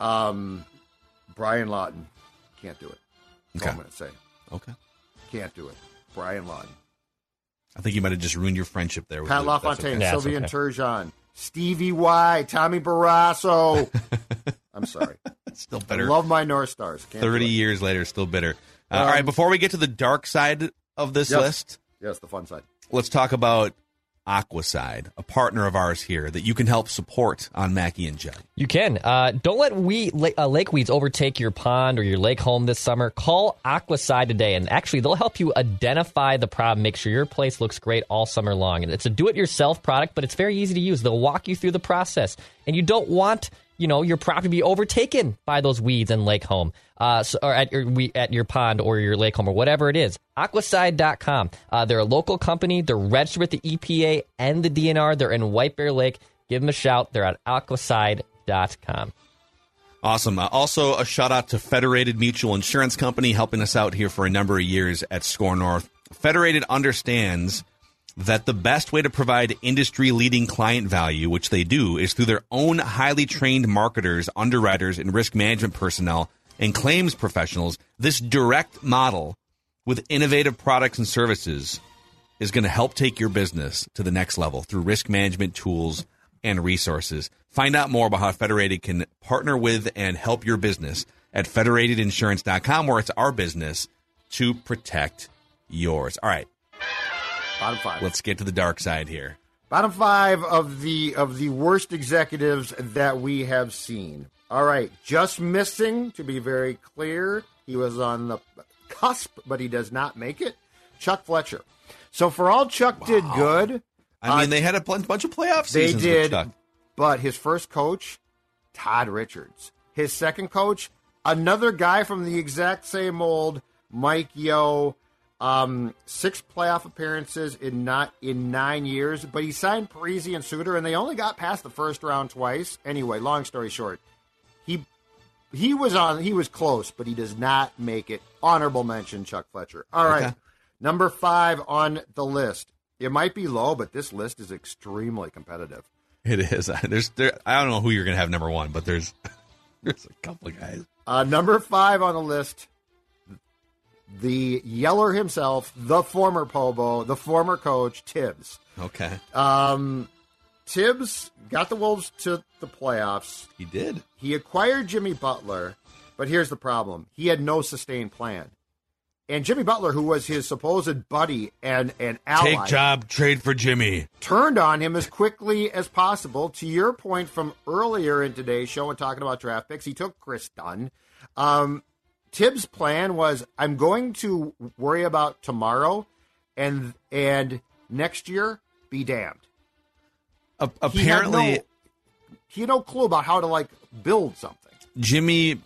Um, Brian Lawton can't do it. That's all I'm Okay. going to say. Okay. Can't do it. Brian Lawton. I think you might have just ruined your friendship there. With Pat Lou, LaFontaine, okay. Yeah, it's Sylvain okay. Turgeon, Stevie Y, Tommy Barrasso. I'm sorry. Still I better. love my North Stars. Can't 30 years later, still bitter. Uh, all right, before we get to the dark side of this Yes. list, Yes, the fun side. let's talk about Aquacide, a partner of ours here that you can help support on Mackey and Judd. You can. Uh, don't let we, uh, lake weeds overtake your pond or your lake home this summer. Call Aquacide today, and actually, they'll help you identify the problem, make sure your place looks great all summer long. And it's a do-it-yourself product, but it's very easy to use. They'll walk you through the process, and you don't want you know your property be overtaken by those weeds in lake home, uh, so, or at your we, at your pond or your lake home or whatever it is. Aquacide.com. Uh, they're a local company. They're registered with the EPA and the DNR. They're in White Bear Lake. Give them a shout. They're at aquacide.com. Awesome. Uh, also, a shout out to Federated Mutual Insurance Company helping us out here for a number of years at Score North. Federated understands that the best way to provide industry leading client value, which they do, is through their own highly trained marketers, underwriters, and risk management personnel and claims professionals. This direct model with innovative products and services is going to help take your business to the next level through risk management tools and resources. Find out more about how Federated can partner with and help your business at federatedinsurance.com, where it's our business to protect yours. All right, Bottom five. let's get to the dark side here. Bottom five of the of the worst executives that we have seen. All right, just missing to be very clear. He was on the cusp, but he does not make it. Chuck Fletcher. So for all Chuck did good, I mean, uh, they had a bunch of playoff they did, Chuck. but his first coach, Todd Richards. His second coach, another guy from the exact same mold, Mike Yeo. Um, six playoff appearances in not in nine years, but he signed Parise and Suter, and they only got past the first round twice. Anyway, long story short, he he was on he was close, but he does not make it. Honorable mention, Chuck Fletcher. All right, Okay. number five on the list. It might be low, but this list is extremely competitive. It is. There's, there, I don't know who you're going to have number one, but there's, there's a couple of guys. Uh, number five on the list, the Yeller himself, the former Pobo, the former coach, Thibs. Okay, Um, Thibs got the Wolves to the playoffs. he did. He acquired Jimmy Butler, but here's the problem: he had no sustained plan. And Jimmy Butler, who was his supposed buddy and an ally, Take job, trade for Jimmy. turned on him as quickly as possible. To your point from earlier in today's show and talking about draft picks, he took Kris Dunn. Um, Thibs' plan was, I'm going to worry about tomorrow, and and next year, be damned. A- He had apparently, no, he had no clue about how to like build something. Jimmy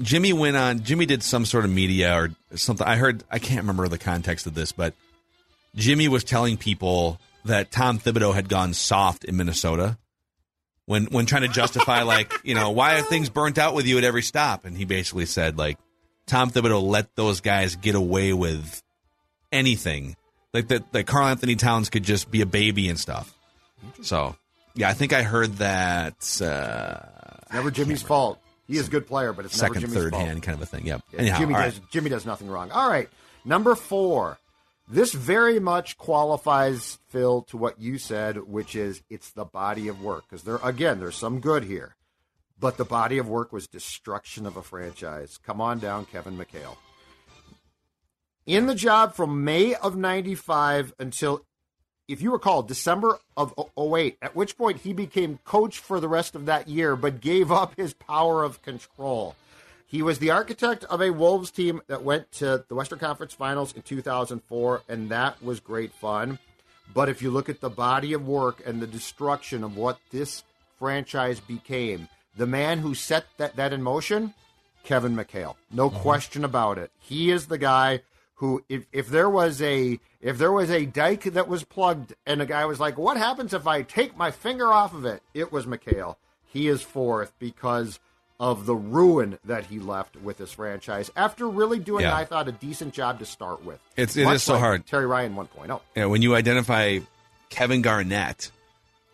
Jimmy went on Jimmy did some sort of media or something. I heard I can't remember the context of this, but Jimmy was telling people that Tom Thibodeau had gone soft in Minnesota when when trying to justify like, you know, why are things burnt out with you at every stop? And he basically said like Tom Thibodeau let those guys get away with anything. Like that that Karl-Anthony Towns could just be a baby and stuff. So yeah, I think I heard that uh It's never Jimmy's fault. He is a good player, but it's second, never Jimmy's third fault. hand kind of a thing. Yep. Yeah, Anyhow, Jimmy does right. Jimmy does nothing wrong. All right. Number four. This very much qualifies Phil to what you said, which is it's the body of work. Because there again, there's some good here. But the body of work was destruction of a franchise. Come on down, Kevin McHale. In the job from May of 95 until, if you recall, December of 08, at which point he became coach for the rest of that year, but gave up his power of control. He was the architect of a Wolves team that went to the Western Conference Finals in 2004, and that was great fun. But if you look at the body of work and the destruction of what this franchise became, the man who set that, that in motion, Kevin McHale. No mm-hmm. question about it. He is the guy who if, if there was a if there was a dike that was plugged and a guy was like, What happens if I take my finger off of it? It was McHale. He is fourth because of the ruin that he left with this franchise after really doing, Yeah. I thought, a decent job to start with. It's- it is so like hard. Terry Ryan oh. 1.0. Yeah, when you identify Kevin Garnett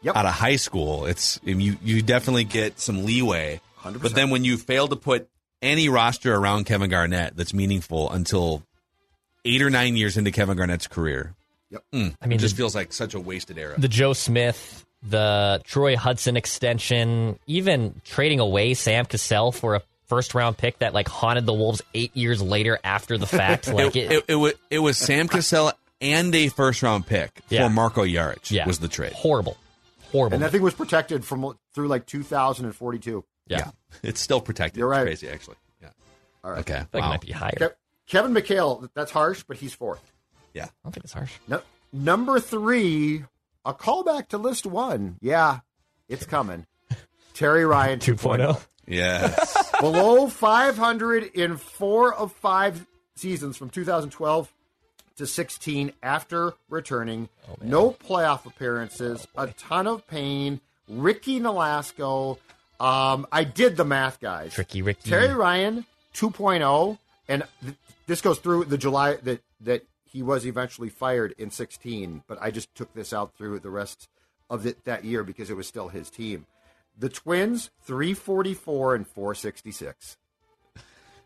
Yep. out of high school, it's you you definitely get some leeway. 100%. But then when you fail to put any roster around Kevin Garnett that's meaningful until eight or nine years into Kevin Garnett's career, Yep. mm, I mean, it just the- feels like such a wasted era. the Joe Smith, the Troy Hudson extension, even trading away Sam Cassell for a first round pick that like haunted the Wolves eight years later after the fact. Like it, it, it, was, it was Sam Cassell and a first round pick Yeah. for Marko Jaric yeah, was the trade. Horrible, horrible. And that thing was protected from through like 2042. yeah. It's still protected. You're right. It's crazy, actually. Yeah. All right. Okay. I think it might be higher. Ke- Kevin McHale, that's harsh, but he's fourth. Yeah. I don't think it's harsh. No, number three, a callback to list one. Yeah, it's coming. Terry Ryan 2.0. Yes. Below 500 in four of five seasons from 2012 to 16 after returning. no playoff appearances, a ton of pain. Ricky Nolasco. Um, I did the math, guys. Tricky Ricky. Terry Ryan 2.0, and th- this goes through the July that that he was eventually fired in 16. But I just took this out through the rest of the, that year because it was still his team. The Twins 344 and 466.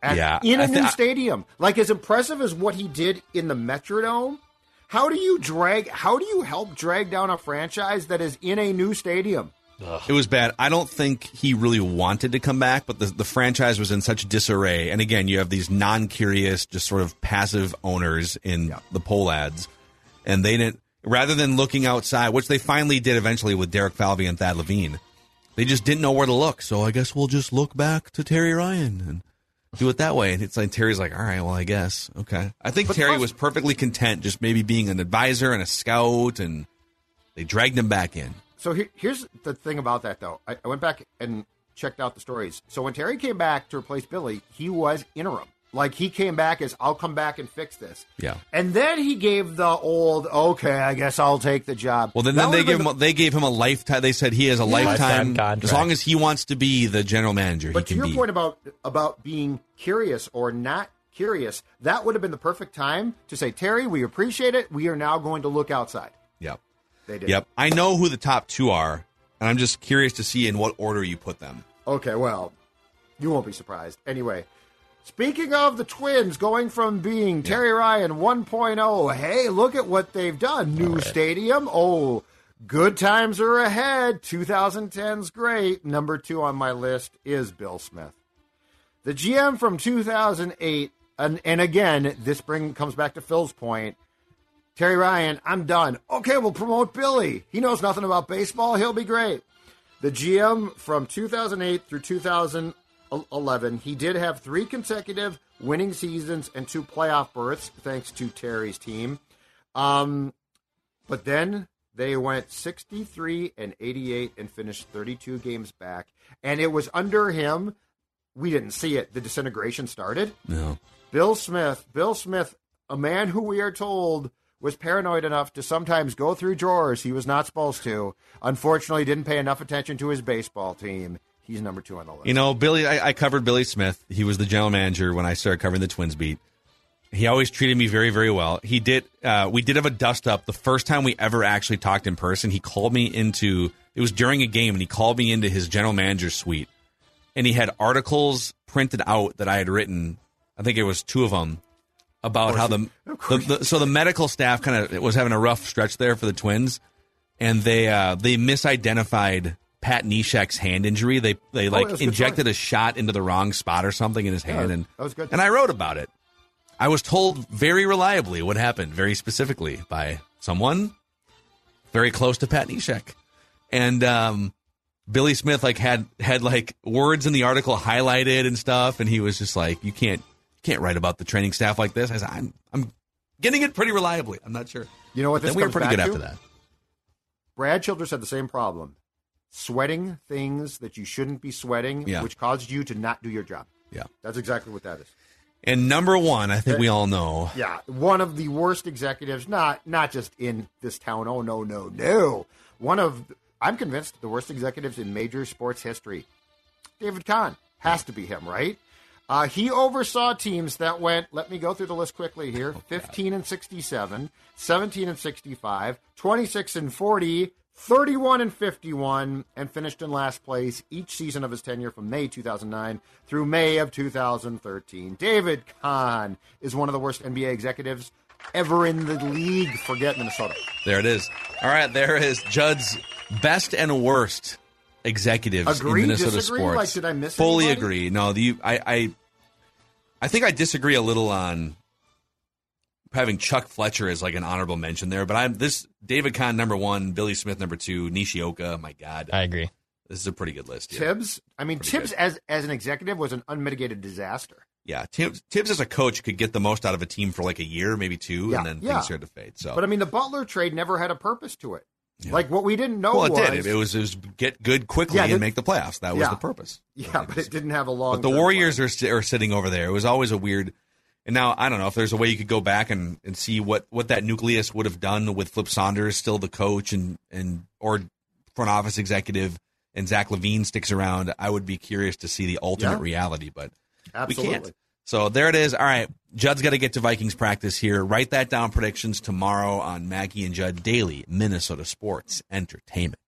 At- Yeah, in a I new stadium, like as impressive as what he did in the Metrodome. How do you drag? How do you help drag down a franchise that is in a new stadium? It was bad. I don't think he really wanted to come back, but the, the franchise was in such disarray. And again, you have these non curious, just sort of passive owners in the Pohlads. And they didn't, rather than looking outside, which they finally did eventually with Derek Falvey and Thad Levine, they just didn't know where to look. So I guess we'll just look back to Terry Ryan and do it that way. And it's like Terry's like, all right, well, I guess. Okay. I think But Terry was perfectly content just maybe being an advisor and a scout, and they dragged him back in. So here, here's the thing about that, though. I, I went back and checked out the stories. So when Terry came back to replace Billy, he was interim. Like he came back as, "I'll come back and fix this." Yeah. And then he gave the old, "Okay, I guess I'll take the job." Well, then, then they gave been him. They gave him a lifetime. They said he has a lifetime. Lifetime contract. As long as he wants to be the general manager, But he to can your be. point about about being curious or not curious, that would have been the perfect time to say, "Terry, we appreciate it. We are now going to look outside." yep. They did. Yep. I know who the top two are, and I'm just curious to see in what order you put them. Okay, well, you won't be surprised. Anyway, speaking of the Twins going from being Terry Ryan 1.0, hey, look at what they've done. New stadium. Oh, good times are ahead. 2010's great. Number two on my list is Bill Smith. The GM from 2008, and, and again, this bring comes back to Phil's point. Terry Ryan, I'm done. Okay, we'll promote Billy. He knows nothing about baseball. He'll be great. The GM from 2008 through 2011, he did have three consecutive winning seasons and two playoff berths, thanks to Terry's team. Um, but then they went 63 and 88 and finished 32 games back. And it was under him. We didn't see it. The disintegration started. No. Bill Smith, Bill Smith, a man who we are told was paranoid enough to sometimes go through drawers he was not supposed to. Unfortunately, didn't pay enough attention to his baseball team. He's number two on the list. You know, Billy. I, I covered Billy Smith. He was the general manager when I started covering the Twins beat. He always treated me very, very well. He did. Uh, we did have a dust up the first time we ever actually talked in person. He called me into. It was during a game, and he called me into his general manager's suite, and he had articles printed out that I had written. I think it was two of them about how the, the, the so the medical staff kind of was having a rough stretch there for the Twins, and they uh, they misidentified Pat Neshek's hand injury. They they Oh, like that was a good injected a shot into the wrong spot or something in his hand, and that was good. And I wrote about it. I was told very reliably what happened, very specifically by someone very close to Pat Neshek, and um, Billy Smith like had had like words in the article highlighted and stuff, and he was just like, "You can't you can't write about the training staff like this." I said, "I'm I'm getting it pretty reliably. I'm not sure." You know what this then we were pretty good to? after that. Brad Childress had the same problem. Sweating things that you shouldn't be sweating, Yeah. which caused you to not do your job. Yeah. That's exactly what that is. And number one, I think we all know. Yeah, one of the worst executives, not not just in this town. Oh no, no, no. One of I'm convinced the worst executives in major sports history. David Kahn has to be him, right? Uh, he oversaw teams that went. Let me go through the list quickly here: 15 and 67, 17 and 65, 26 and 40, 31 and 51, and finished in last place each season of his tenure from May 2009 through May of 2013. David Kahn is one of the worst NBA executives ever in the league. Forget Minnesota. There it is. All right, there is Judd's best and worst executives Agree, in Minnesota disagree? sports. Like, did I miss Fully anybody? agree. No, the I, I I think I disagree a little on having Chuck Fletcher as like an honorable mention there, but I'm this David Kahn number one, Billy Smith number two, Nishioka. My God, I agree. this is a pretty good list. Here. Thibs. I mean, Pretty Thibs good. as as an executive was an unmitigated disaster. Yeah, Thibs, Thibs as a coach could get the most out of a team for like a year, maybe two, Yeah, and then yeah. things started to fade. So, But I mean, the Butler trade never had a purpose to it. Yeah. Like what we didn't know well, it was did. It was, it was get good quickly Yeah, and the- make the playoffs. That was Yeah. the purpose. yeah, but it didn't have a long. But the Warriors are, are sitting over there. It was always a weird. And now I don't know if there's a way you could go back and, and see what, what that nucleus would have done with Flip Saunders still the coach and and or front office executive and Zach LaVine sticks around. I would be curious to see the ultimate Yeah. reality, but Absolutely. we can't. So there it is. All right, Judd's got to get to Vikings practice here. Write that down. Predictions tomorrow on Mackey and Judd Daily Minnesota Sports Entertainment.